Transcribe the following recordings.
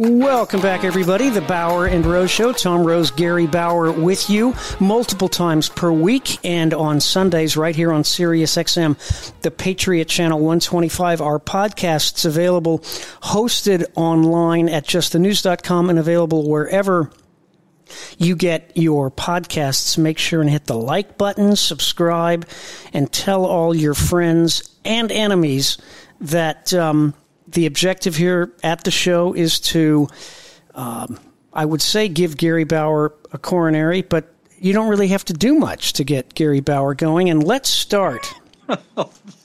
Welcome back, everybody. The Bauer and Rose Show. Tom Rose, Gary Bauer with you multiple times per week and on Sundays right here on Sirius XM, the Patriot Channel 125. Our podcasts available, hosted online at justthenews.com and available wherever you get your podcasts, make sure and hit the like button, subscribe, and tell all your friends and enemies that um, the objective here at the show is to, um, I would say, give Gary Bauer a coronary, but you don't really have to do much to get Gary Bauer going. And let's start.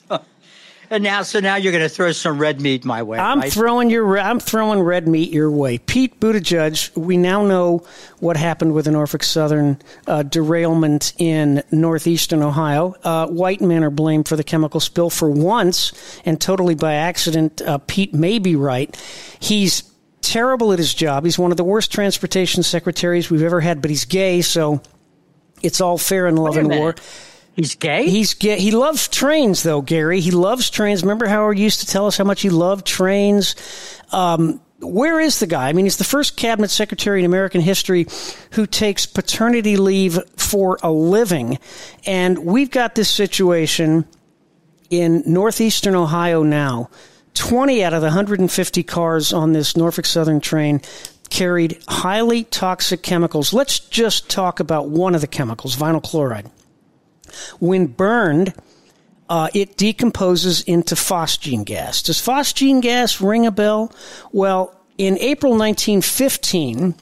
And now, so now you're going to throw some red meat my way. I'm right? throwing your I'm throwing red meat your way. Pete Buttigieg. We now know what happened with the Norfolk Southern uh, derailment in northeastern Ohio. Uh, white men are blamed for the chemical spill for once, and totally by accident. Uh, Pete may be right. He's terrible at his job. He's one of the worst transportation secretaries we've ever had, but he's gay, so it's all fair in love Wait a and minute. war. He's gay. He's gay. He loves trains, though, Gary. He loves trains. Remember Howard used to tell us how much he loved trains? Um, where is the guy? I mean, he's the first cabinet secretary in American history who takes paternity leave for a living. And we've got this situation in northeastern Ohio now. 20 out of the 150 cars on this Norfolk Southern train carried highly toxic chemicals. Let's just talk about one of the chemicals, vinyl chloride. When burned, uh, it decomposes into phosgene gas. Does phosgene gas ring a bell? Well, in April 1915,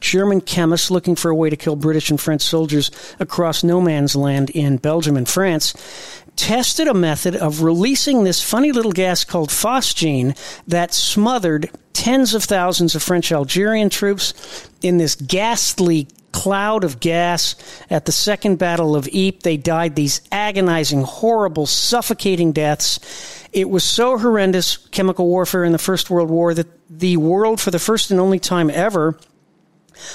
German chemists looking for a way to kill British and French soldiers across no man's land in Belgium and France tested a method of releasing this funny little gas called phosgene that smothered tens of thousands of French Algerian troops in this ghastly cloud of gas at the Second Battle of Ypres. They died these agonizing, horrible, suffocating deaths. It was so horrendous, chemical warfare in the First World War, that the world, for the first and only time ever,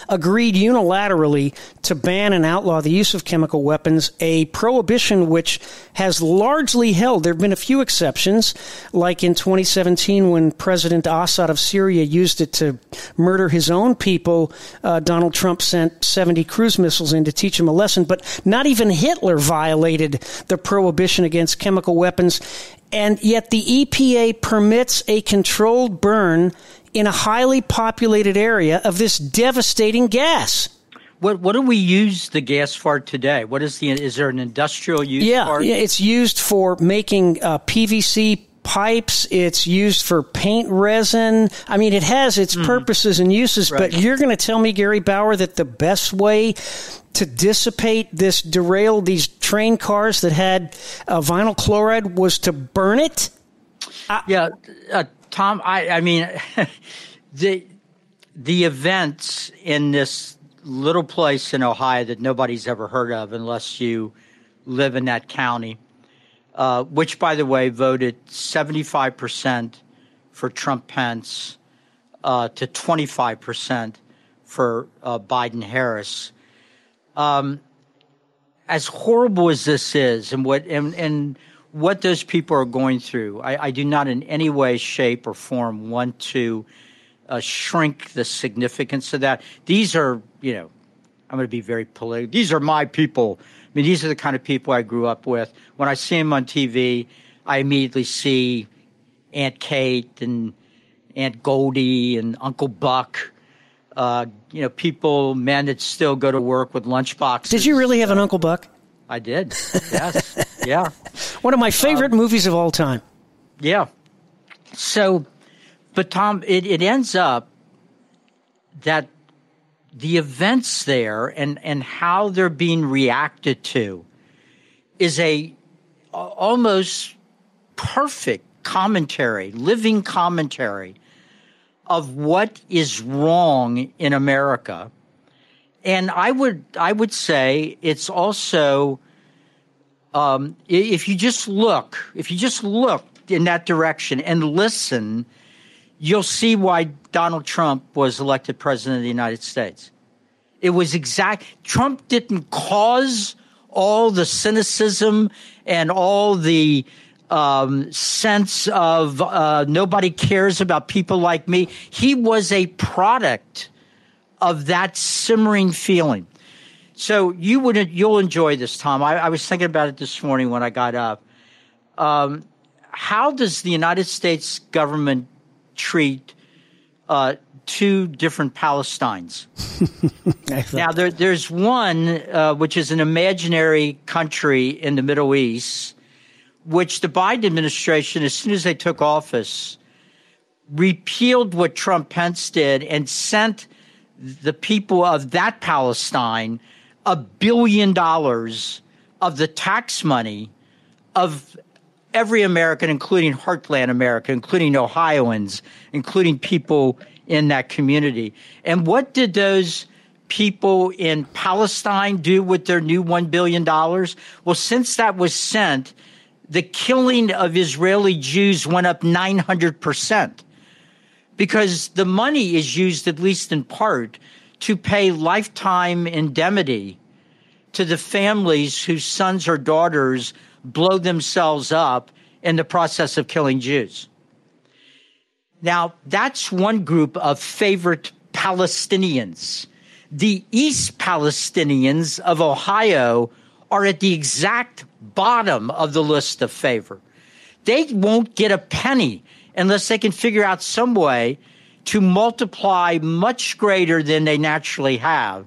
agreed unilaterally to ban and outlaw the use of chemical weapons, a prohibition which has largely held. There have been a few exceptions, like in 2017 when President Assad of Syria used it to murder his own people. Uh, Donald Trump sent 70 cruise missiles in to teach him a lesson, but not even Hitler violated the prohibition against chemical weapons. And yet the EPA permits a controlled burn in a highly populated area of this devastating gas. what what do we use the gas for today? What is the is there an industrial use Yeah, for it? yeah, it's used for making uh, PVC pipes. It's used for paint resin. I mean, it has its purposes and uses. But you're going to tell me, Gary Bauer, that the best way to dissipate this derail these train cars that had uh, vinyl chloride was to burn it? Yeah, uh, Tom. I I mean, the the events in this little place in Ohio that nobody's ever heard of unless you live in that county, uh, which, by the way, voted seventy five percent for Trump Pence uh, to twenty five percent for uh, Biden Harris. Um, as horrible as this is, and what and, and what those people are going through, I, I do not in any way, shape, or form want to uh, shrink the significance of that. These are, you know, I'm going to be very political. These are my people. I mean, these are the kind of people I grew up with. When I see them on TV, I immediately see Aunt Kate and Aunt Goldie and Uncle Buck. Uh, you know, people, men that still go to work with lunchboxes. Did you really have an Uncle Buck? I did. Yes. yeah. One of my favorite um, movies of all time. Yeah. So But Tom, it, it ends up that the events there and, and how they're being reacted to is a almost perfect commentary, living commentary of what is wrong in America. And I would I would say it's also um, if you just look, if you just look in that direction and listen, you'll see why Donald Trump was elected president of the United States. It was exact. Trump didn't cause all the cynicism and all the um, sense of uh, nobody cares about people like me. He was a product of that simmering feeling. So you would you'll enjoy this, Tom. I, I was thinking about it this morning when I got up. Um, how does the United States government treat uh, two different Palestines? now there, there's one uh, which is an imaginary country in the Middle East, which the Biden administration, as soon as they took office, repealed what Trump Pence did and sent the people of that Palestine a billion dollars of the tax money of every American, including Heartland America, including Ohioans, including people in that community. And what did those people in Palestine do with their new $1 billion? Well, since that was sent, the killing of Israeli Jews went up 900% because the money is used, at least in part, to pay lifetime indemnity to the families whose sons or daughters blow themselves up in the process of killing Jews. Now, that's one group of favorite Palestinians. The East Palestinians of Ohio are at the exact bottom of the list of favor. They won't get a penny unless they can figure out some way to multiply much greater than they naturally have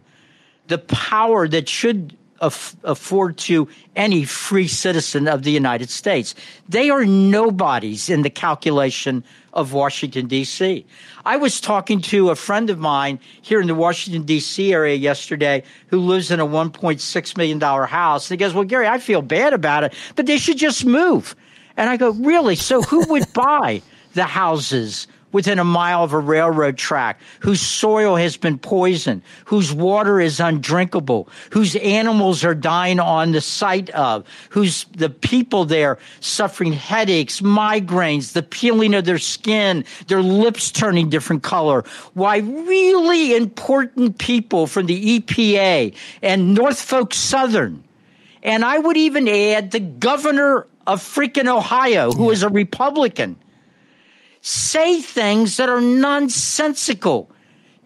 the power that should aff- afford to any free citizen of the United States. They are nobodies in the calculation of Washington, D.C. I was talking to a friend of mine here in the Washington, D.C. area yesterday who lives in a $1.6 million house. And he goes, Well, Gary, I feel bad about it, but they should just move. And I go, Really? So who would buy the houses? within a mile of a railroad track, whose soil has been poisoned, whose water is undrinkable, whose animals are dying on the site of, whose the people there suffering headaches, migraines, the peeling of their skin, their lips turning different color. Why really important people from the EPA and Norfolk Southern. And I would even add the governor of freaking Ohio, who is a Republican say things that are nonsensical,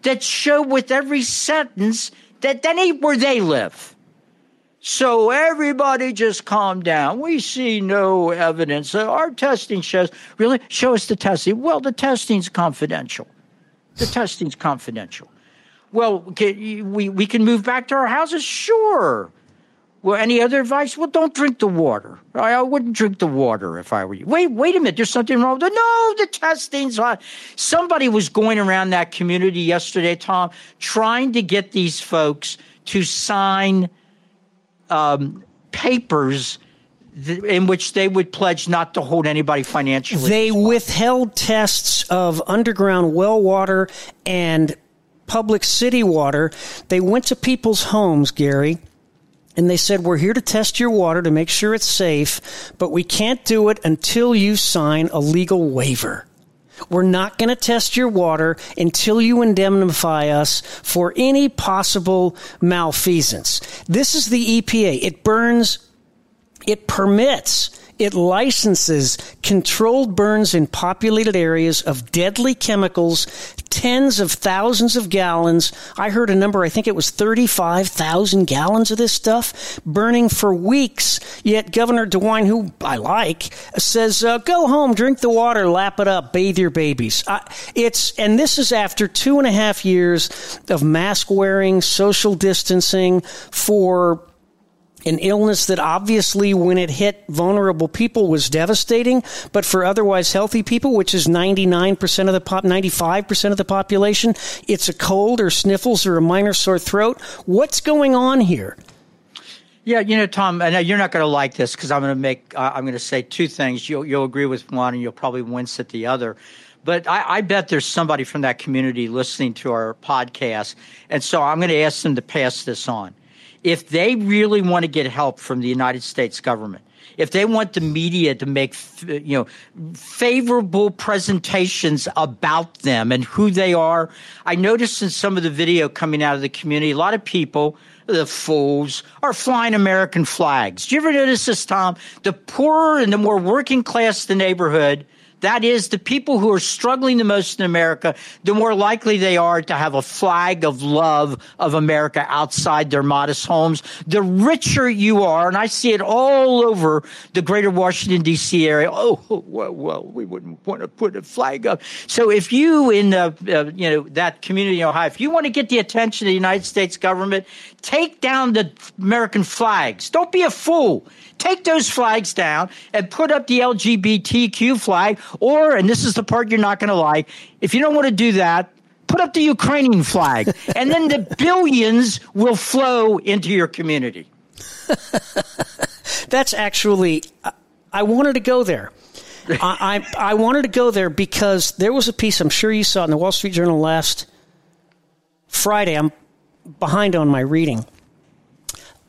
that show with every sentence that that where they live. So everybody just calm down. We see no evidence. Uh, our testing shows, really? Show us the testing. Well, the testing's confidential. The testing's confidential. Well, can, we, we can move back to our houses? Sure. Well, any other advice? Well, don't drink the water. I, I wouldn't drink the water if I were you. Wait, wait a minute. There's something wrong with it. No, the testing's on. Somebody was going around that community yesterday, Tom, trying to get these folks to sign um, papers in which they would pledge not to hold anybody financially. They withheld tests of underground well water and public city water. They went to people's homes, Gary and they said, We're here to test your water to make sure it's safe, but we can't do it until you sign a legal waiver. We're not going to test your water until you indemnify us for any possible malfeasance. This is the EPA. It burns, it permits it licenses controlled burns in populated areas of deadly chemicals, tens of thousands of gallons. I heard a number, I think it was 35,000 gallons of this stuff burning for weeks. Yet Governor DeWine, who I like, says, uh, go home, drink the water, lap it up, bathe your babies. It's, and this is after two and a half years of mask wearing, social distancing for an illness that obviously, when it hit vulnerable people, was devastating, but for otherwise healthy people, which is 99% of the pop, 95% of the population, it's a cold or sniffles or a minor sore throat. What's going on here? Yeah, you know, Tom, and you're not going to like this because I'm going to make, uh, I'm going to say two things. You'll, you'll agree with one and you'll probably wince at the other. But I, I, bet there's somebody from that community listening to our podcast. And so I'm going to ask them to pass this on if they really want to get help from the United States government, if they want the media to make you know favorable presentations about them and who they are, I noticed in some of the video coming out of the community, a lot of people the fools are flying American flags. Do you ever notice this, Tom? The poorer and the more working class the neighborhood, that is, the people who are struggling the most in America, the more likely they are to have a flag of love of America outside their modest homes. The richer you are, and I see it all over the greater Washington, D.C. area. Oh, well, well, we wouldn't want to put a flag up. So if you in the, uh, you know, that community in Ohio, if you want to get the attention of the United States government, take down the American flags. Don't be a fool take those flags down and put up the LGBTQ flag. Or, and this is the part you're not going to like, if you don't want to do that, put up the Ukrainian flag. and then the billions will flow into your community. That's actually, I wanted to go there. I, I, I wanted to go there because there was a piece I'm sure you saw in the Wall Street Journal last Friday. I'm behind on my reading.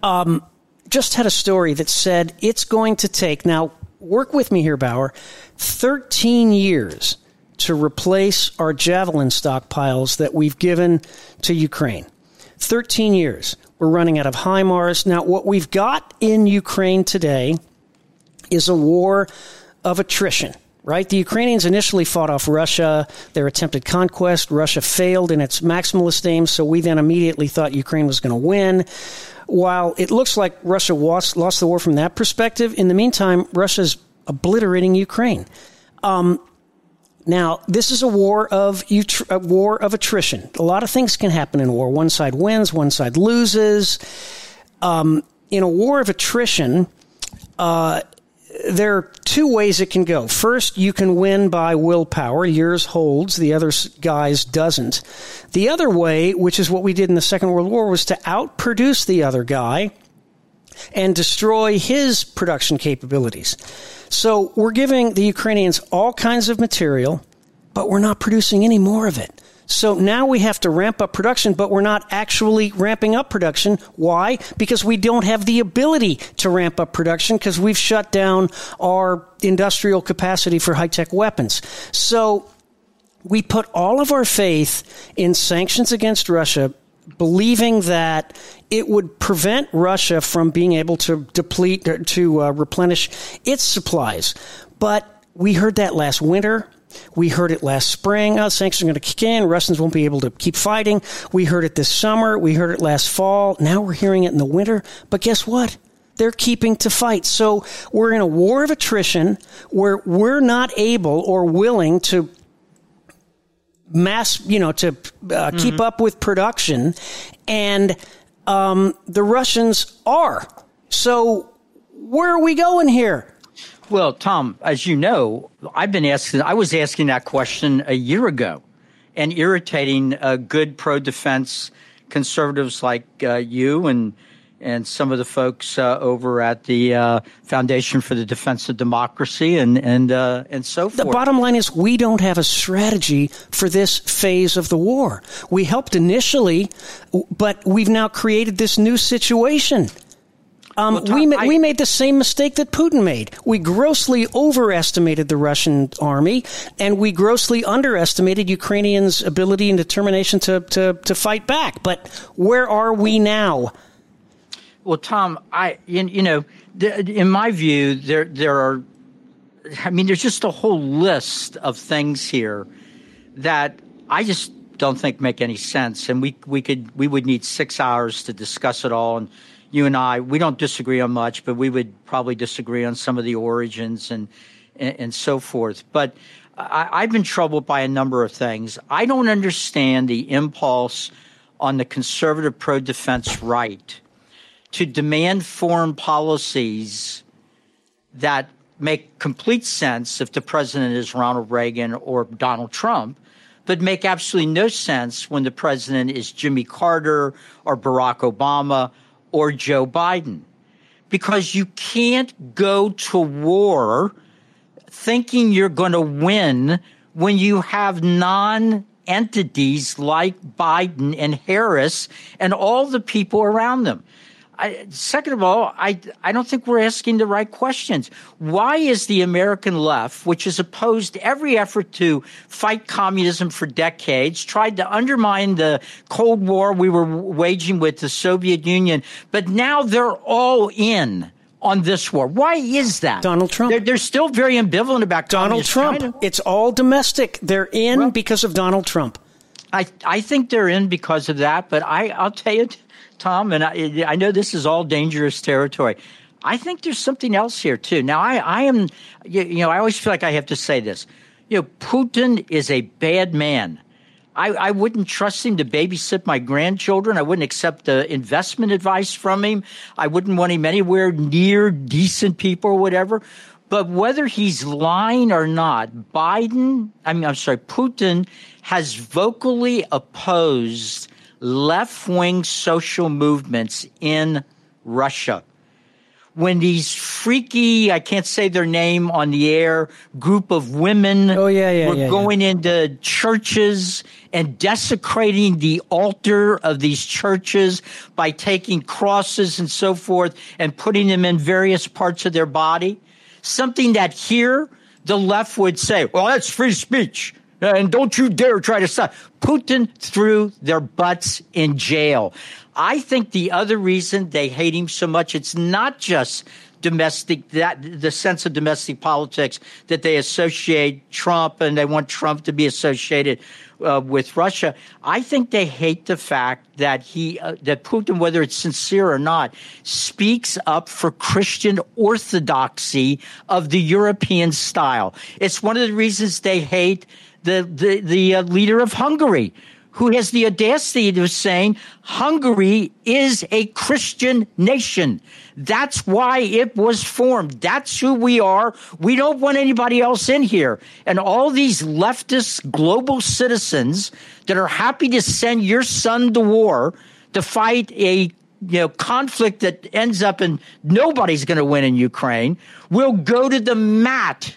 Um, just had a story that said it's going to take, now work with me here, Bauer, 13 years to replace our javelin stockpiles that we've given to Ukraine. 13 years. We're running out of HIMARS. Now, what we've got in Ukraine today is a war of attrition right? The Ukrainians initially fought off Russia, their attempted conquest. Russia failed in its maximalist aims, so we then immediately thought Ukraine was going to win while it looks like Russia lost, lost the war from that perspective, in the meantime, Russia's obliterating Ukraine. Um, now, this is a war of a war of attrition. A lot of things can happen in war. One side wins, one side loses. Um, in a war of attrition, uh, there are two ways it can go. First, you can win by willpower. Yours holds, the other guy's doesn't. The other way, which is what we did in the Second World War, was to outproduce the other guy and destroy his production capabilities. So we're giving the Ukrainians all kinds of material, but we're not producing any more of it. So now we have to ramp up production, but we're not actually ramping up production. Why? Because we don't have the ability to ramp up production because we've shut down our industrial capacity for high tech weapons. So we put all of our faith in sanctions against Russia, believing that it would prevent Russia from being able to deplete, to uh, replenish its supplies. But we heard that last winter. We heard it last spring. Oh, sanctions are going to kick in. Russians won't be able to keep fighting. We heard it this summer. We heard it last fall. Now we're hearing it in the winter. But guess what? They're keeping to fight. So we're in a war of attrition where we're not able or willing to mass, you know, to uh, mm-hmm. keep up with production. And um, the Russians are. So where are we going here? Well, Tom, as you know, I've been asking, I was asking that question a year ago and irritating uh, good pro defense conservatives like uh, you and and some of the folks uh, over at the uh, Foundation for the Defense of Democracy and and uh, and so forth. The bottom line is we don't have a strategy for this phase of the war. We helped initially, but we've now created this new situation. Um, well, Tom, we, I, we made the same mistake that Putin made. We grossly overestimated the Russian army, and we grossly underestimated Ukrainians' ability and determination to, to, to fight back. But where are we now? Well, Tom, I you, you know, in my view, there there are, I mean, there's just a whole list of things here that I just don't think make any sense, and we we could we would need six hours to discuss it all and you and I, we don't disagree on much, but we would probably disagree on some of the origins and and, and so forth. But I, I've been troubled by a number of things. I don't understand the impulse on the conservative pro defense right to demand foreign policies that make complete sense if the president is Ronald Reagan or Donald Trump, but make absolutely no sense when the president is Jimmy Carter or Barack Obama or Joe Biden. Because you can't go to war thinking you're going to win when you have non entities like Biden and Harris and all the people around them. I, second of all, I, I don't think we're asking the right questions. Why is the American left, which has opposed every effort to fight communism for decades, tried to undermine the Cold War we were waging with the Soviet Union, but now they're all in? on this war. Why is that? Donald Trump. They're, they're still very ambivalent about Donald Trump. China. It's all domestic. They're in well, because of Donald Trump. I, I think they're in because of that, but I, I'll tell you, Tom, and I, I know this is all dangerous territory. I think there's something else here too. Now, I, I am, you, you know, I always feel like I have to say this. You know, Putin is a bad man. I, I wouldn't trust him to babysit my grandchildren. I wouldn't accept the investment advice from him. I wouldn't want him anywhere near decent people or whatever. But whether he's lying or not, Biden, I mean, I'm sorry, Putin has vocally opposed left wing social movements in Russia. When these freaky, I can't say their name on the air, group of women oh, yeah, yeah, were yeah, going into churches and desecrating the altar of these churches by taking crosses and so forth and putting them in various parts of their body. Something that here the left would say, well, that's free speech. And don't you dare try to stop. Putin threw their butts in jail. I think the other reason they hate him so much, it's not just domestic that the sense of domestic politics that they associate Trump and they want Trump to be associated uh, with Russia. I think they hate the fact that he uh, that Putin, whether it's sincere or not, speaks up for Christian orthodoxy of the European style. It's one of the reasons they hate the the, the uh, leader of Hungary, who has the audacity of saying Hungary is a Christian nation. That's why it was formed. That's who we are. We don't want anybody else in here. And all these leftist global citizens that are happy to send your son to war to fight a you know conflict that ends up in nobody's going to win in Ukraine will go to the mat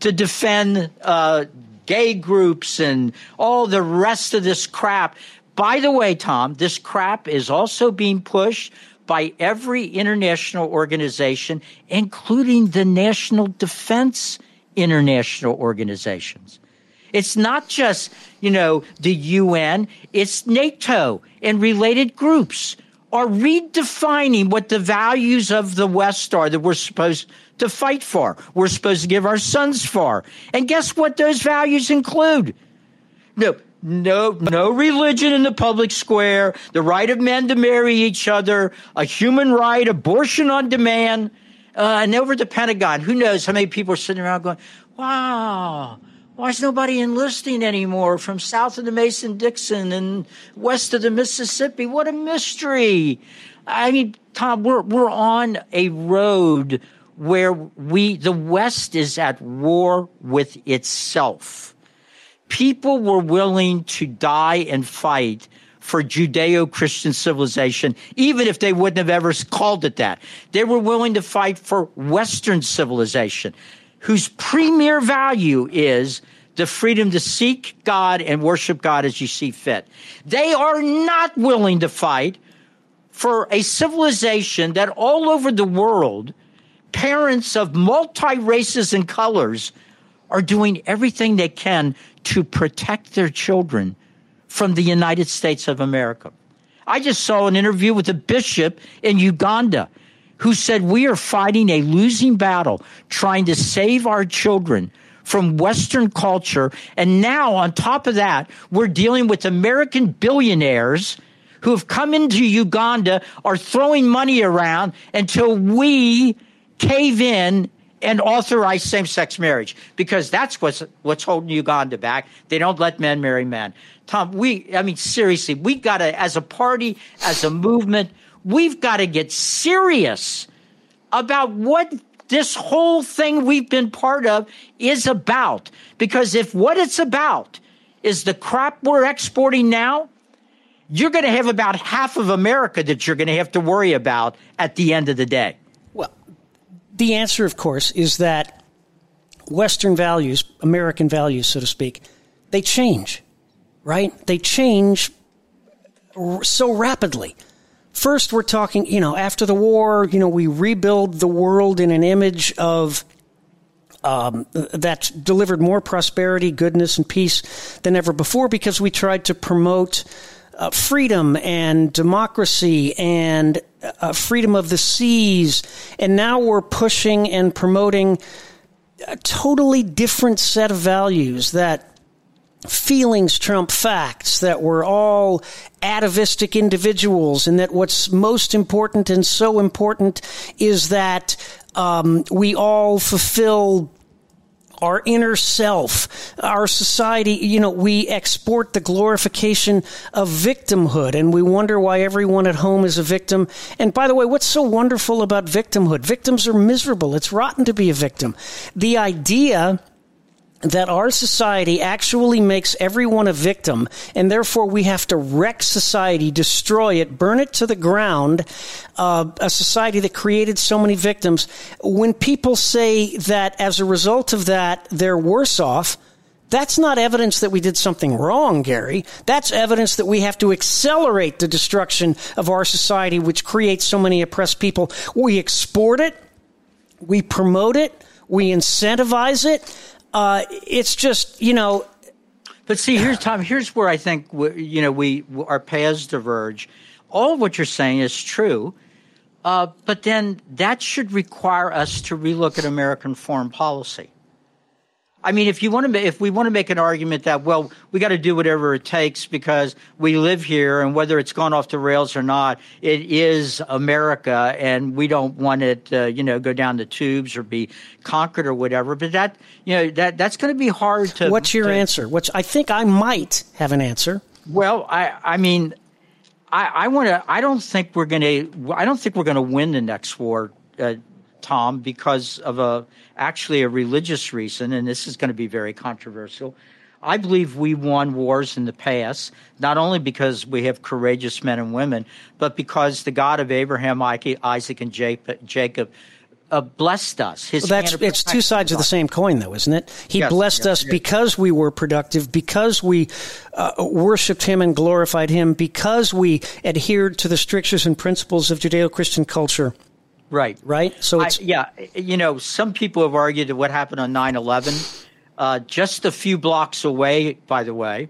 to defend uh, gay groups and all the rest of this crap. By the way, Tom, this crap is also being pushed by every international organization, including the National Defense International Organizations. It's not just, you know, the UN, it's NATO and related groups are redefining what the values of the West are that we're supposed to fight for, we're supposed to give our sons for. And guess what those values include? No, no, no religion in the public square, the right of men to marry each other, a human right, abortion on demand, uh, and over the Pentagon. Who knows how many people are sitting around going, wow, why is nobody enlisting anymore from south of the Mason Dixon and west of the Mississippi? What a mystery. I mean, Tom, we're, we're on a road where we, the West is at war with itself. People were willing to die and fight for Judeo Christian civilization, even if they wouldn't have ever called it that. They were willing to fight for Western civilization, whose premier value is the freedom to seek God and worship God as you see fit. They are not willing to fight for a civilization that all over the world parents of multi races and colors are doing everything they can to protect their children from the United States of America. I just saw an interview with a bishop in Uganda who said, We are fighting a losing battle trying to save our children from Western culture. And now, on top of that, we're dealing with American billionaires who have come into Uganda, are throwing money around until we cave in and authorize same-sex marriage because that's what's what's holding Uganda back. They don't let men marry men. Tom, we I mean seriously, we got to as a party, as a movement, we've got to get serious about what this whole thing we've been part of is about. Because if what it's about is the crap we're exporting now, you're going to have about half of America that you're going to have to worry about at the end of the day. Well, the answer, of course, is that Western values, American values, so to speak, they change, right? They change so rapidly. First, we're talking, you know, after the war, you know, we rebuild the world in an image of um, that delivered more prosperity, goodness, and peace than ever before because we tried to promote uh, freedom and democracy and uh, freedom of the seas. And now we're pushing and promoting a totally different set of values that feelings trump facts, that we're all atavistic individuals, and that what's most important and so important is that um, we all fulfill our inner self, our society, you know, we export the glorification of victimhood and we wonder why everyone at home is a victim. And by the way, what's so wonderful about victimhood? Victims are miserable. It's rotten to be a victim. The idea that our society actually makes everyone a victim, and therefore we have to wreck society, destroy it, burn it to the ground, uh, a society that created so many victims. When people say that as a result of that, they're worse off, that's not evidence that we did something wrong, Gary. That's evidence that we have to accelerate the destruction of our society, which creates so many oppressed people. We export it, we promote it, we incentivize it uh, it's just you know. But see, here's Tom. Here's where I think you know we our paths diverge. All of what you're saying is true, uh, but then that should require us to relook at American foreign policy. I mean, if you want to, if we want to make an argument that well, we got to do whatever it takes because we live here, and whether it's gone off the rails or not, it is America, and we don't want it, uh, you know, go down the tubes or be conquered or whatever. But that, you know, that that's going to be hard to. What's your to, answer? Which I think I might have an answer. Well, I, I mean, I, I want to. I don't think we're going to. I don't think we're going to win the next war. Uh, Tom, because of a actually a religious reason, and this is going to be very controversial. I believe we won wars in the past, not only because we have courageous men and women, but because the God of Abraham, Isaac, and Jacob uh, blessed us. His well, that's it's two sides of the same coin, though, isn't it? He yes, blessed yes, us yes. because we were productive, because we uh, worshipped Him and glorified Him, because we adhered to the strictures and principles of Judeo-Christian culture. Right. Right? So it's. I, yeah. You know, some people have argued that what happened on 9 11, uh, just a few blocks away, by the way,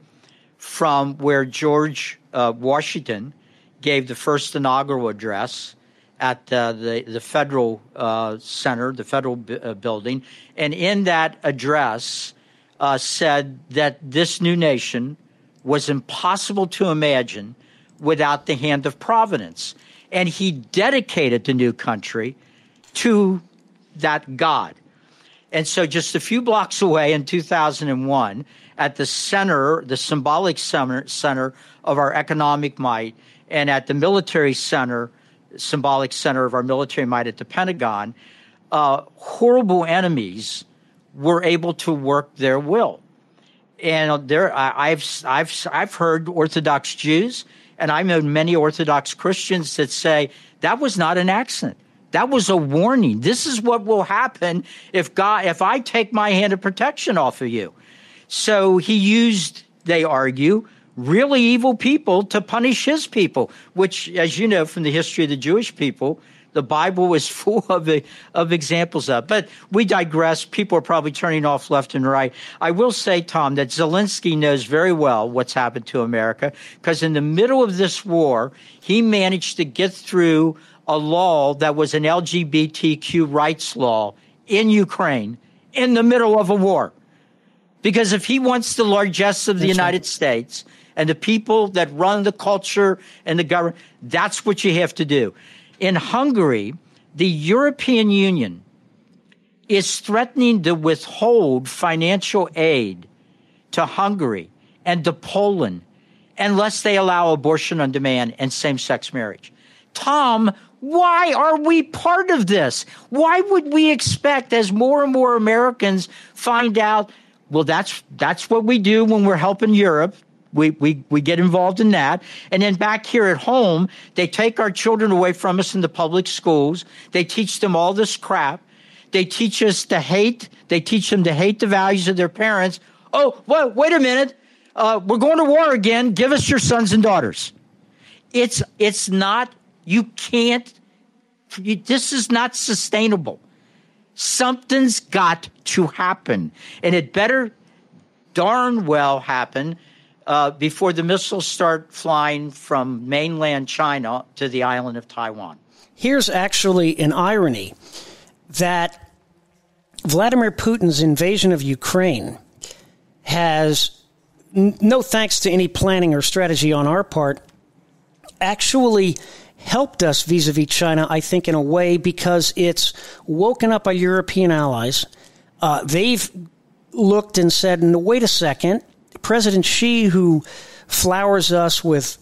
from where George uh, Washington gave the first inaugural address at uh, the, the federal uh, center, the federal b- uh, building. And in that address, uh, said that this new nation was impossible to imagine without the hand of providence and he dedicated the new country to that God. And so, just a few blocks away in 2001, at the center, the symbolic center, center of our economic might, and at the military center, symbolic center of our military might at the Pentagon, uh, horrible enemies were able to work their will. And there, I've, I've, I've heard Orthodox Jews and I know many Orthodox Christians that say that was not an accident. That was a warning. This is what will happen if God, if I take my hand of protection off of you. So he used, they argue, really evil people to punish his people, which, as you know from the history of the Jewish people, the Bible is full of, of examples of. But we digress. People are probably turning off left and right. I will say, Tom, that Zelensky knows very well what's happened to America because in the middle of this war, he managed to get through a law that was an LGBTQ rights law in Ukraine in the middle of a war. Because if he wants the largesse of the that's United right. States and the people that run the culture and the government, that's what you have to do. In Hungary, the European Union is threatening to withhold financial aid to Hungary and to Poland unless they allow abortion on demand and same sex marriage. Tom, why are we part of this? Why would we expect as more and more Americans find out, well, that's that's what we do when we're helping Europe. We, we, we get involved in that. And then back here at home, they take our children away from us in the public schools. They teach them all this crap. They teach us to hate. They teach them to hate the values of their parents. Oh, well, wait a minute. Uh, we're going to war again. Give us your sons and daughters. It's, it's not, you can't, you, this is not sustainable. Something's got to happen. And it better darn well happen uh, before the missiles start flying from mainland China to the island of Taiwan. Here's actually an irony that Vladimir Putin's invasion of Ukraine has, no thanks to any planning or strategy on our part, actually helped us vis a vis China, I think, in a way because it's woken up our European allies. Uh, they've looked and said, wait a second, President Xi, who flowers us with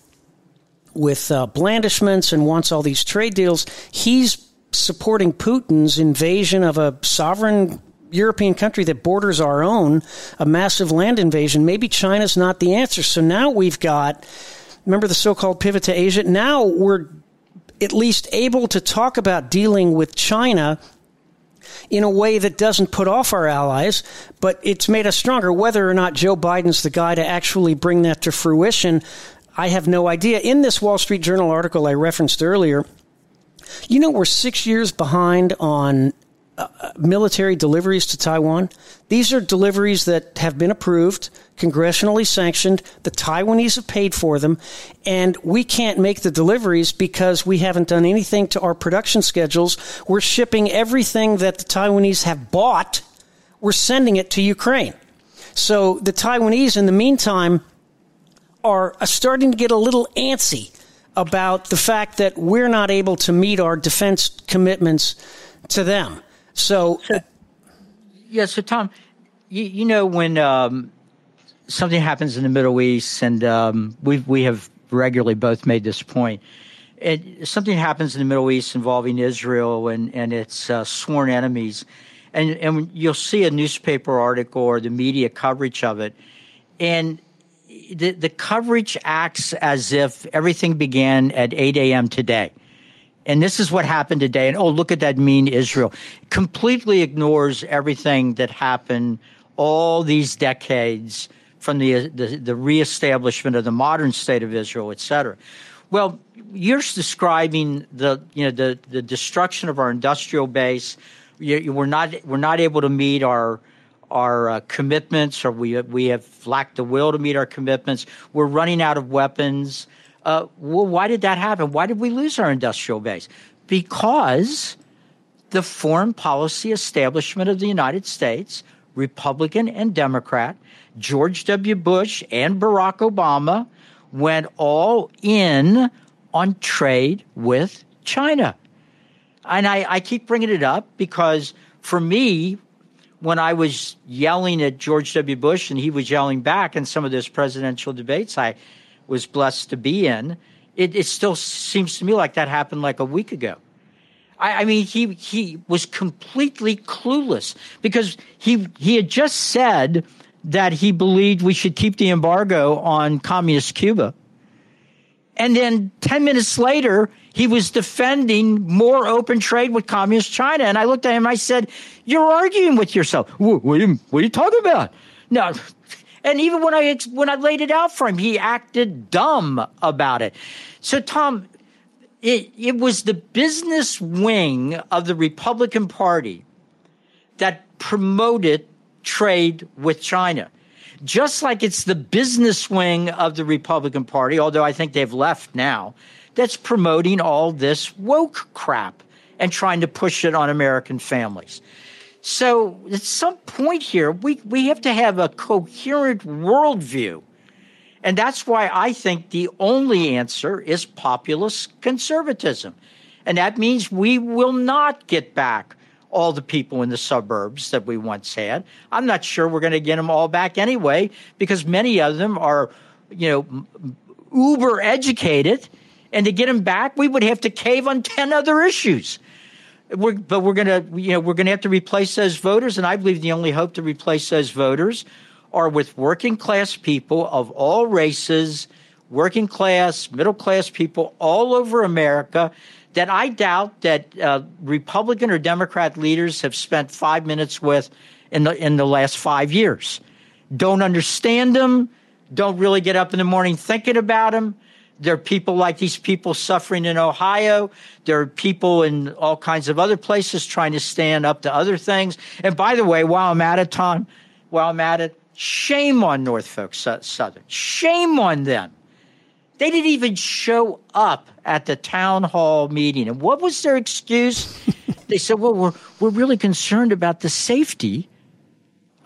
with uh, blandishments and wants all these trade deals, he's supporting Putin's invasion of a sovereign European country that borders our own, a massive land invasion. Maybe China's not the answer. So now we've got, remember the so called pivot to Asia? Now we're at least able to talk about dealing with China in a way that doesn't put off our allies, but it's made us stronger. Whether or not Joe Biden's the guy to actually bring that to fruition, I have no idea. In this Wall Street Journal article I referenced earlier, you know, we're six years behind on military deliveries to Taiwan. These are deliveries that have been approved, congressionally sanctioned. The Taiwanese have paid for them, and we can't make the deliveries because we haven't done anything to our production schedules. We're shipping everything that the Taiwanese have bought, we're sending it to Ukraine. So the Taiwanese, in the meantime, are starting to get a little antsy about the fact that we're not able to meet our defense commitments to them. So, so yeah. So, Tom, you, you know when um, something happens in the Middle East, and um, we we have regularly both made this point. It, something happens in the Middle East involving Israel and and its uh, sworn enemies, and and you'll see a newspaper article or the media coverage of it, and the the coverage acts as if everything began at 8 a.m. today and this is what happened today. And oh, look at that mean Israel. Completely ignores everything that happened all these decades from the, the, the reestablishment of the modern state of Israel, et cetera. Well, you're describing the, you know, the, the destruction of our industrial base. We're not, we're not able to meet our, our uh, commitments, or we, we have lacked the will to meet our commitments. We're running out of weapons. Uh, well, why did that happen? Why did we lose our industrial base? Because the foreign policy establishment of the United States, Republican and Democrat, George W. Bush and Barack Obama went all in on trade with China. And I, I keep bringing it up because for me, when I was yelling at George W. Bush and he was yelling back in some of those presidential debates I was blessed to be in, it, it still seems to me like that happened like a week ago. I, I mean, he he was completely clueless because he he had just said that he believed we should keep the embargo on communist Cuba. And then 10 minutes later, he was defending more open trade with communist China. And I looked at him, I said, You're arguing with yourself. What, are, you, what are you talking about? No, and even when I when I laid it out for him, he acted dumb about it. So Tom, it it was the business wing of the Republican Party that promoted trade with China. Just like it's the business wing of the Republican Party, although I think they've left now, that's promoting all this woke crap and trying to push it on American families. So at some point here, we, we have to have a coherent worldview. And that's why I think the only answer is populist conservatism. And that means we will not get back all the people in the suburbs that we once had. I'm not sure we're going to get them all back anyway, because many of them are, you know, uber educated And to get them back, we would have to cave on 10 other issues. We're, but we're going to, you know, we're to have to replace those voters. And I believe the only hope to replace those voters are with working class people of all races, working class, middle class people all over America that I doubt that uh, Republican or Democrat leaders have spent five minutes with in the in the last five years. Don't understand them. Don't really get up in the morning thinking about them. There are people like these people suffering in Ohio. There are people in all kinds of other places trying to stand up to other things. And by the way, while I'm at it, Tom, while I'm at it, shame on Norfolk Southern. Shame on them. They didn't even show up at the town hall meeting. And what was their excuse? they said, well, we're, we're really concerned about the safety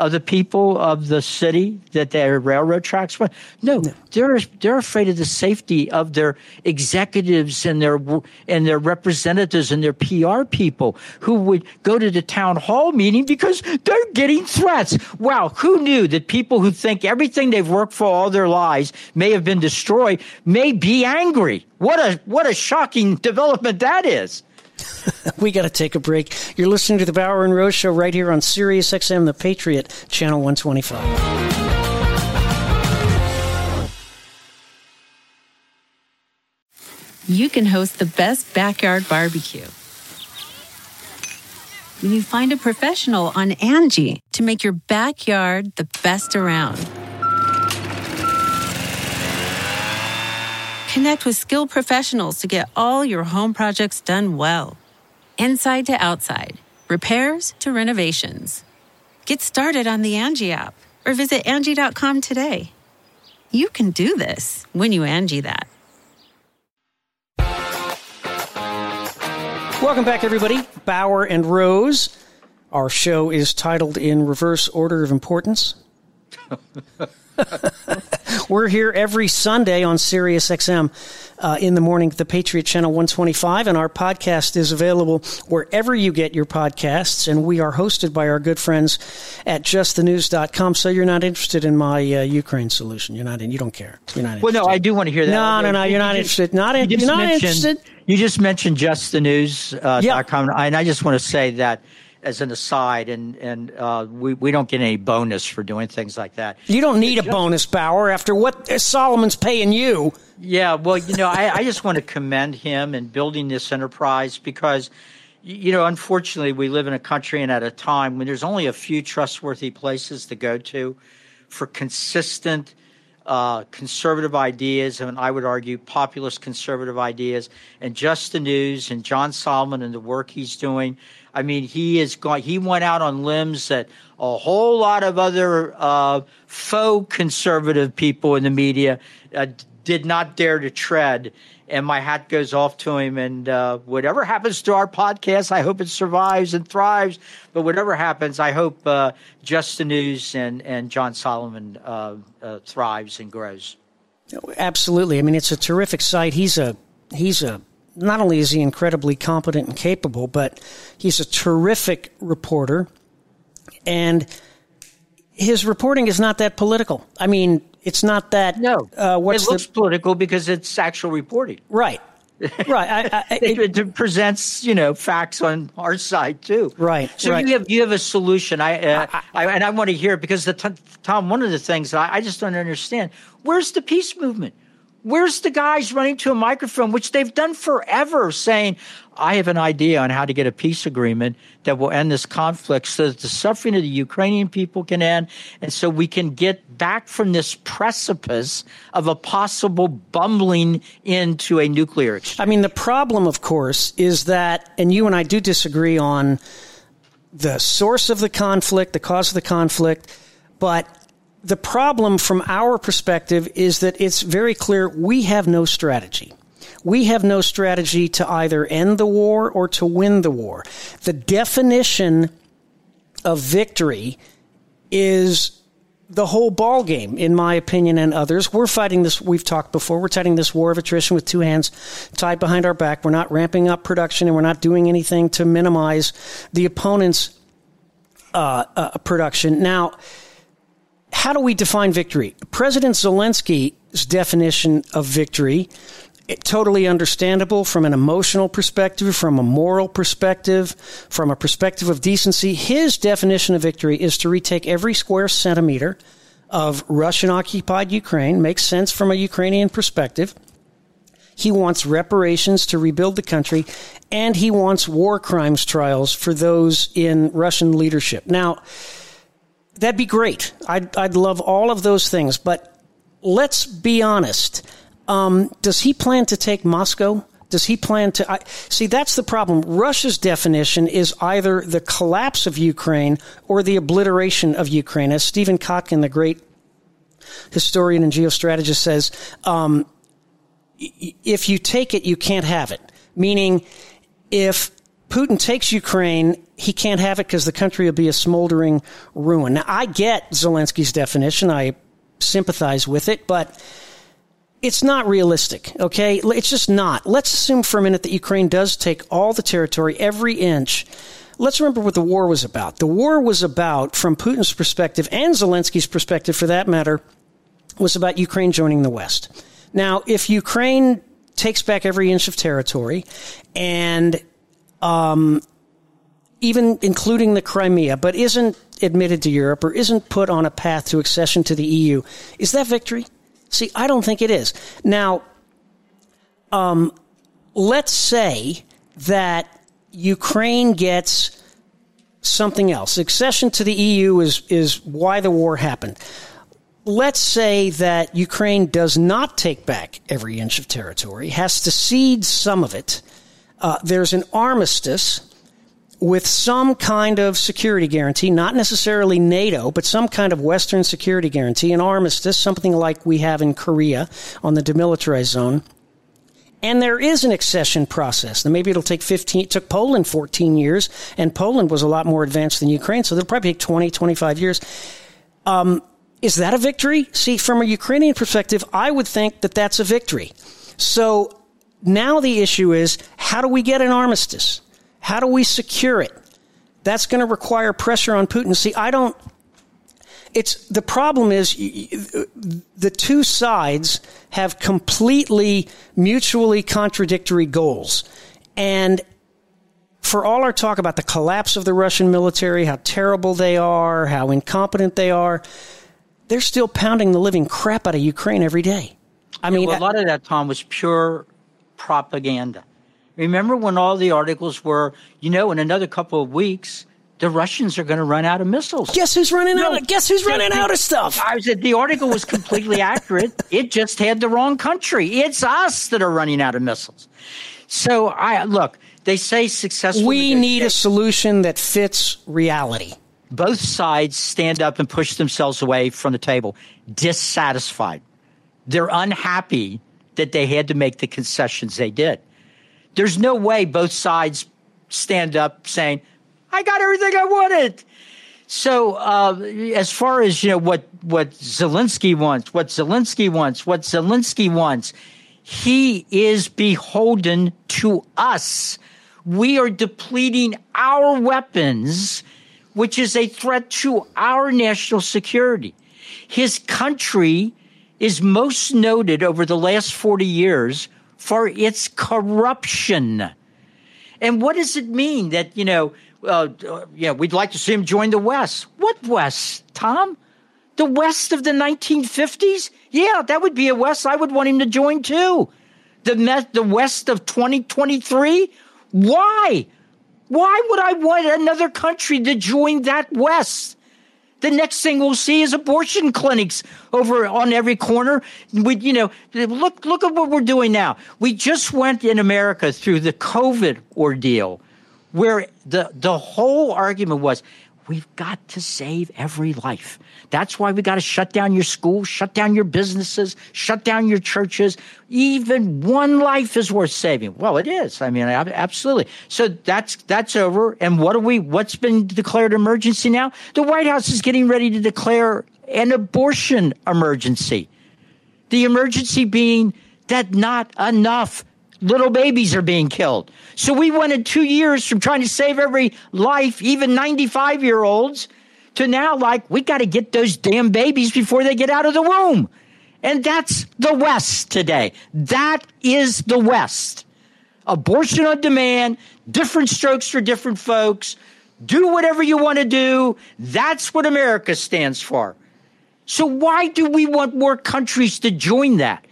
of the people of the city that their railroad tracks went. No, no, they're they're afraid of the safety of their executives and their and their representatives and their PR people who would go to the town hall meeting because they're getting threats. Wow, who knew that people who think everything they've worked for all their lives may have been destroyed may be angry. What a what a shocking development that is. we got to take a break. You're listening to the Bauer and Rose Show right here on Sirius XM, the Patriot, channel 125. You can host the best backyard barbecue when you find a professional on Angie to make your backyard the best around. Connect with skilled professionals to get all your home projects done well. Inside to outside, repairs to renovations. Get started on the Angie app or visit Angie.com today. You can do this when you Angie that. Welcome back, everybody. Bauer and Rose. Our show is titled in reverse order of importance. We're here every Sunday on Sirius XM uh, in the morning, the Patriot Channel 125, and our podcast is available wherever you get your podcasts. And we are hosted by our good friends at justthenews.com. So you're not interested in my uh, Ukraine solution. You're not in. You don't care. You're not. Interested. Well, no, I do want to hear that. No, no, no. You're not interested. Not in, you you're not interested. You just mentioned justthenews.com, uh, yeah. and I just want to say that as an aside, and and uh, we we don't get any bonus for doing things like that. You don't need a bonus, Bauer, after what Solomon's paying you. Yeah, well, you know, I, I just want to commend him in building this enterprise because, you know, unfortunately, we live in a country and at a time when there's only a few trustworthy places to go to for consistent. Uh, conservative ideas, and I would argue populist conservative ideas, and Just the News and John Solomon and the work he's doing I mean, he is going. He went out on limbs that a whole lot of other uh, faux conservative people in the media uh, did not dare to tread. And my hat goes off to him. And uh, whatever happens to our podcast, I hope it survives and thrives. But whatever happens, I hope uh, Just the News and and John Solomon uh, uh, thrives and grows. Absolutely. I mean, it's a terrific site. He's a he's a not only is he incredibly competent and capable, but he's a terrific reporter. And his reporting is not that political. I mean, it's not that. No, uh, what's it looks the, political because it's actual reporting. Right. right. I, I, it, it, presents, you know, facts on our side too. Right. So right. you have you have a solution. I, uh, I, and I want to hear it because the Tom. One of the things I, I just don't understand. Where's the peace movement? Where's the guys running to a microphone, which they've done forever, saying, I have an idea on how to get a peace agreement that will end this conflict so that the suffering of the Ukrainian people can end and so we can get back from this precipice of a possible bumbling into a nuclear exchange. I mean, the problem, of course, is that, and you and I do disagree on the source of the conflict, the cause of the conflict, but the problem from our perspective is that it's very clear we have no strategy. We have no strategy to either end the war or to win the war. The definition of victory is the whole ball game, in my opinion and others. We're fighting this. We've talked before. We're fighting this war of attrition with two hands tied behind our back. We're not ramping up production, and we're not doing anything to minimize the opponent's uh, uh, production. Now, how do we define victory? President Zelensky's definition of victory totally understandable from an emotional perspective, from a moral perspective, from a perspective of decency. His definition of victory is to retake every square centimeter of Russian occupied Ukraine. Makes sense from a Ukrainian perspective. He wants reparations to rebuild the country, and he wants war crimes trials for those in Russian leadership. Now, that'd be great. I'd, I'd love all of those things, but let's be honest. Um, does he plan to take Moscow? Does he plan to I, see? That's the problem. Russia's definition is either the collapse of Ukraine or the obliteration of Ukraine. As Stephen Kotkin, the great historian and geostrategist, says, um, if you take it, you can't have it. Meaning, if Putin takes Ukraine, he can't have it because the country will be a smoldering ruin. Now, I get Zelensky's definition. I sympathize with it, but it's not realistic, okay? It's just not. Let's assume for a minute that Ukraine does take all the territory, every inch. Let's remember what the war was about. The war was about, from Putin's perspective and Zelensky's perspective for that matter, was about Ukraine joining the West. Now, if Ukraine takes back every inch of territory and um, even including the Crimea, but isn't admitted to Europe or isn't put on a path to accession to the EU, is that victory? See, I don't think it is. Now, um, let's say that Ukraine gets something else. Accession to the EU is, is why the war happened let's say that Ukraine does not take back every inch of territory, has to cede some of it. Uh, there's an armistice with some kind of security guarantee, not necessarily NATO, but some kind of Western security guarantee, an armistice, something like we have in Korea on the demilitarized zone. And there is an accession process. Now, maybe it'll take 15, it took Poland 14 years, and Poland was a lot more advanced than Ukraine, so it'll probably take 20, 25 years. Um, is that a victory? See, from a Ukrainian perspective, I would think that that's a victory. So now the issue is how do we get an armistice? How do we secure it? That's going to require pressure on Putin. See, I don't. It's the problem is the two sides have completely mutually contradictory goals. And for all our talk about the collapse of the Russian military, how terrible they are, how incompetent they are, they're still pounding the living crap out of Ukraine every day. I mean, well, a lot of that, Tom, was pure propaganda. Remember when all the articles were, you know, in another couple of weeks, the Russians are going to run out of missiles. Guess who's running no, out? Of, guess who's running the, out of stuff? I said the article was completely accurate. It just had the wrong country. It's us that are running out of missiles. So I look. They say successful. We need a solution that fits reality both sides stand up and push themselves away from the table, dissatisfied. They're unhappy that they had to make the concessions they did. There's no way both sides stand up saying, I got everything I wanted. So, uh, as far as you know, what what Zelensky wants, what Zelensky wants, what Zelensky wants, he is beholden to us. We are depleting our weapons which is a threat to our national security. His country is most noted over the last 40 years for its corruption. And what does it mean that, you know, uh, uh, yeah, we'd like to see him join the West? What West, Tom? The West of the 1950s? Yeah, that would be a West I would want him to join too. The, the West of 2023? Why? Why would I want another country to join that West? The next thing we'll see is abortion clinics over on every corner. We, you know, look, look at what we're doing now. We just went in America through the COVID ordeal where the, the whole argument was We've got to save every life. That's why we got to shut down your schools, shut down your businesses, shut down your churches. Even one life is worth saving. Well, it is. I mean, absolutely. So that's that's over. And what are we? What's been declared emergency now? The White House is getting ready to declare an abortion emergency. The emergency being that not enough little babies are being killed. So we went in two years from trying to save every life, even 95 year olds, to now like, we got to get those damn babies before they get out of the womb. And that's the West today. That is the West. Abortion on demand, different strokes for different folks. Do whatever you want to do. That's what America stands for. So why do we want more countries to join that?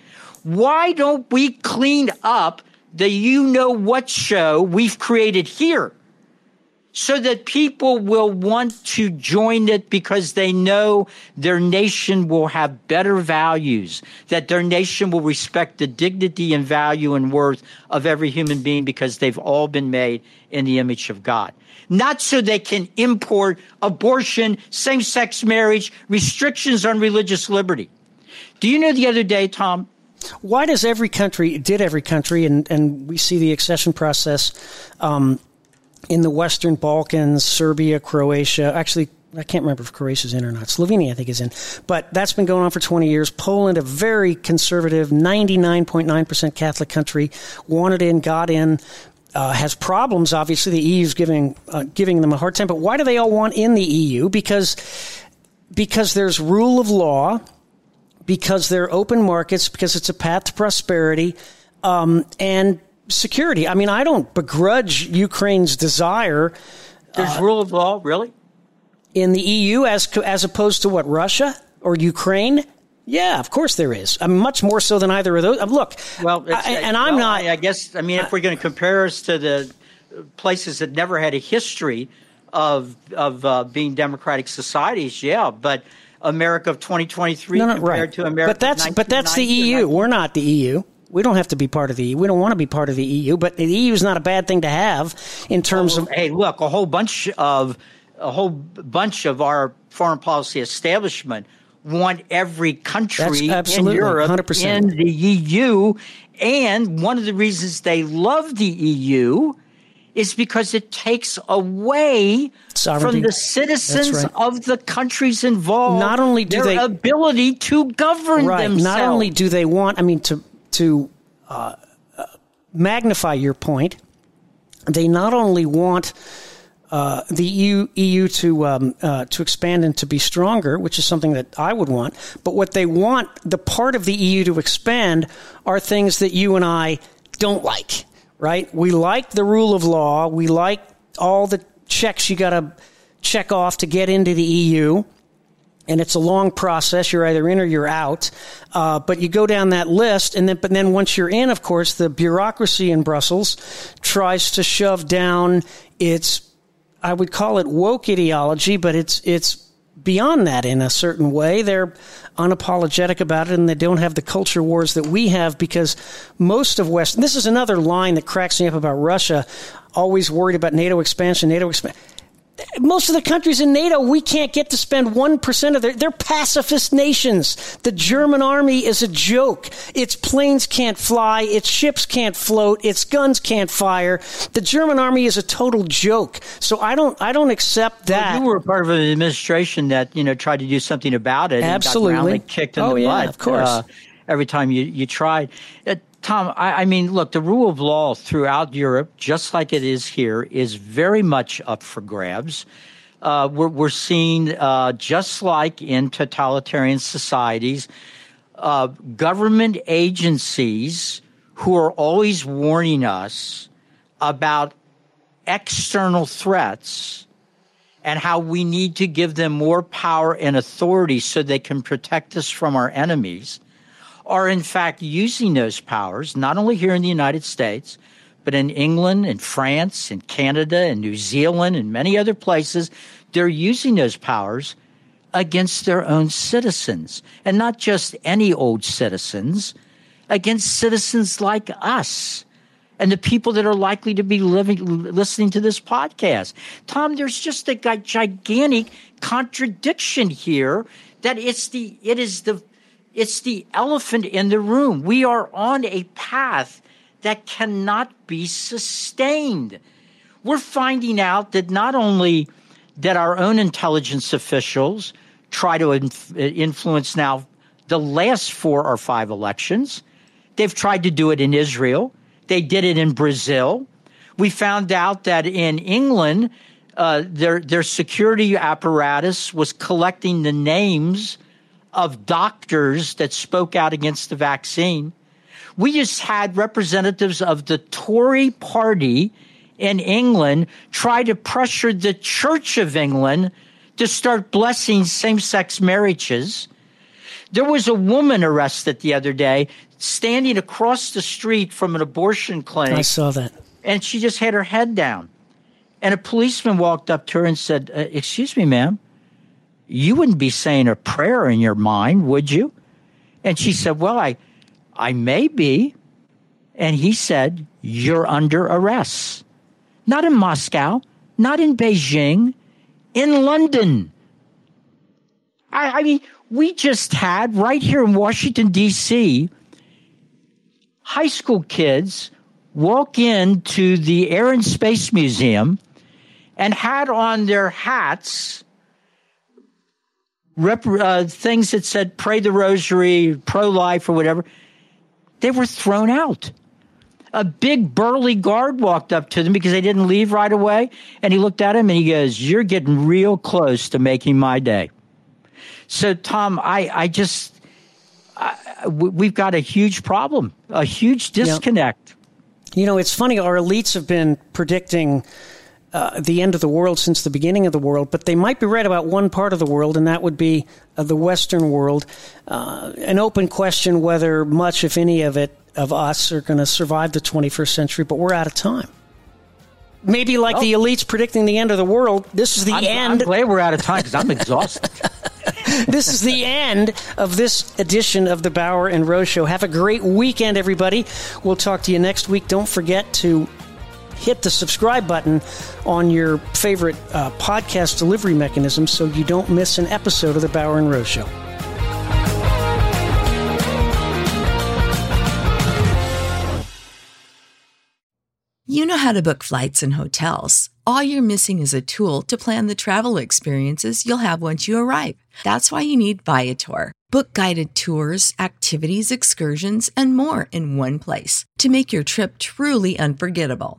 Why don't we clean up the you know what show we've created here? so that people will want to join it because they know their nation will have better values, that their nation will respect the dignity and value and worth of every human being because they've all been made in the image of God. Not so they can import abortion, same sex marriage, restrictions on religious liberty. Do you know the other day, Tom? Why does every country, did every country, and, and we see the accession process um, in the Western Balkans, Serbia, Croatia. Actually, I can't remember if Croatia's in or not. Slovenia, I think, is in. But that's been going on for 20 years. Poland, a very conservative, 99.9% Catholic country, wanted in, got in. Uh, has problems. Obviously, the EU is giving uh, giving them a hard time. But why do they all want in the EU? Because because there's rule of law, because they're open markets, because it's a path to prosperity, um, and security. I mean, I don't begrudge Ukraine's desire. There's uh, rule of law, really? In the EU, as as opposed to what Russia or Ukraine? Yeah, of course there is. I mean, much more so than either of those. Uh, look, well, I, and I'm well, not. I guess. I mean, if we're going to compare us to the places that never had a history of of uh, being democratic societies, yeah, but. America of 2023 no, no, compared right. to America. But that's but that's the EU. We're not the EU. We don't have to be part of the EU. We don't want to be part of the EU, but the EU is not a bad thing to have in terms oh, of. Hey, look, a whole bunch of a whole bunch of our foreign policy establishment want every country in Europe 100%. in the EU, and one of the reasons they love the EU is because it takes away Sovereignty. from the citizens right. of the countries involved. Not only do their they ability to govern right. themselves. Not only do they want, I mean, to to uh, magnify your point, they not only want uh, the EU, EU to um, uh, to expand and to be stronger, which is something that I would want. But what they want, the part of the EU to expand, are things that you and I don't like. Right? We like the rule of law. We like all the checks you got to check off to get into the EU and it's a long process. You're either in or you're out. Uh, but you go down that list, and then but then once you're in, of course, the bureaucracy in Brussels tries to shove down its I would call it woke ideology, but it's it's beyond that in a certain way. They're unapologetic about it, and they don't have the culture wars that we have because most of West. this is another line that cracks me up about Russia. Always worried about NATO expansion, NATO expansion most of the countries in NATO, we can't get to spend 1% of their, they're pacifist nations. The German army is a joke. Its planes can't fly. Its ships can't float. Its guns can't fire. The German army is a total joke. So I don't, I don't accept that. Well, you were part of an administration that, you know, tried to do something about it. Absolutely. kicked in oh, the yeah, butt. of course. Uh, every time you, you tried. It, Tom, I, I, mean, look, the rule of law throughout Europe, just like it is here, is very much up for grabs. Uh, we're, we're seeing, uh, just like in totalitarian societies, uh, government agencies who are always warning us about external threats and how we need to give them more power and authority so they can protect us from our enemies are in fact using those powers, not only here in the United States, but in England and France and Canada and New Zealand and many other places. They're using those powers against their own citizens and not just any old citizens, against citizens like us and the people that are likely to be living, listening to this podcast. Tom, there's just a gigantic contradiction here that it's the, it is the it's the elephant in the room. We are on a path that cannot be sustained. We're finding out that not only that our own intelligence officials try to inf- influence now the last four or five elections, they've tried to do it in Israel. They did it in Brazil. We found out that in England, uh, their their security apparatus was collecting the names of doctors that spoke out against the vaccine. We just had representatives of the Tory party in England try to pressure the Church of England to start blessing same sex marriages. There was a woman arrested the other day standing across the street from an abortion clinic. I saw that. And she just had her head down. And a policeman walked up to her and said, uh, Excuse me, ma'am, you wouldn't be saying a prayer in your mind, would you? And she said, Well, I, I may be. And he said, You're under arrest. Not in Moscow, not in Beijing, in London. I, I mean, we just had right here in Washington, D.C., high school kids walk into the Air and Space Museum and had on their hats rep, uh, things that said pray the rosary, pro life, or whatever. They were thrown out. A big burly guard walked up to them because they didn't leave right away. And he looked at him and he goes, You're getting real close to making my day. So, Tom, I, I just, I, we've got a huge problem, a huge disconnect. Yep. You know, it's funny, our elites have been predicting uh, the end of the world since the beginning of the world, but they might be right about one part of the world, and that would be uh, the Western world. Uh, an open question whether much, if any, of it of us are going to survive the 21st century, but we're out of time. Maybe like oh. the elites predicting the end of the world, this is the I'm, end. I'm glad we're out of time because I'm exhausted. this is the end of this edition of the Bauer and Rose Show. Have a great weekend, everybody. We'll talk to you next week. Don't forget to hit the subscribe button on your favorite uh, podcast delivery mechanism so you don't miss an episode of the Bauer and Rose Show. You know how to book flights and hotels. All you're missing is a tool to plan the travel experiences you'll have once you arrive. That's why you need Viator. Book guided tours, activities, excursions, and more in one place to make your trip truly unforgettable.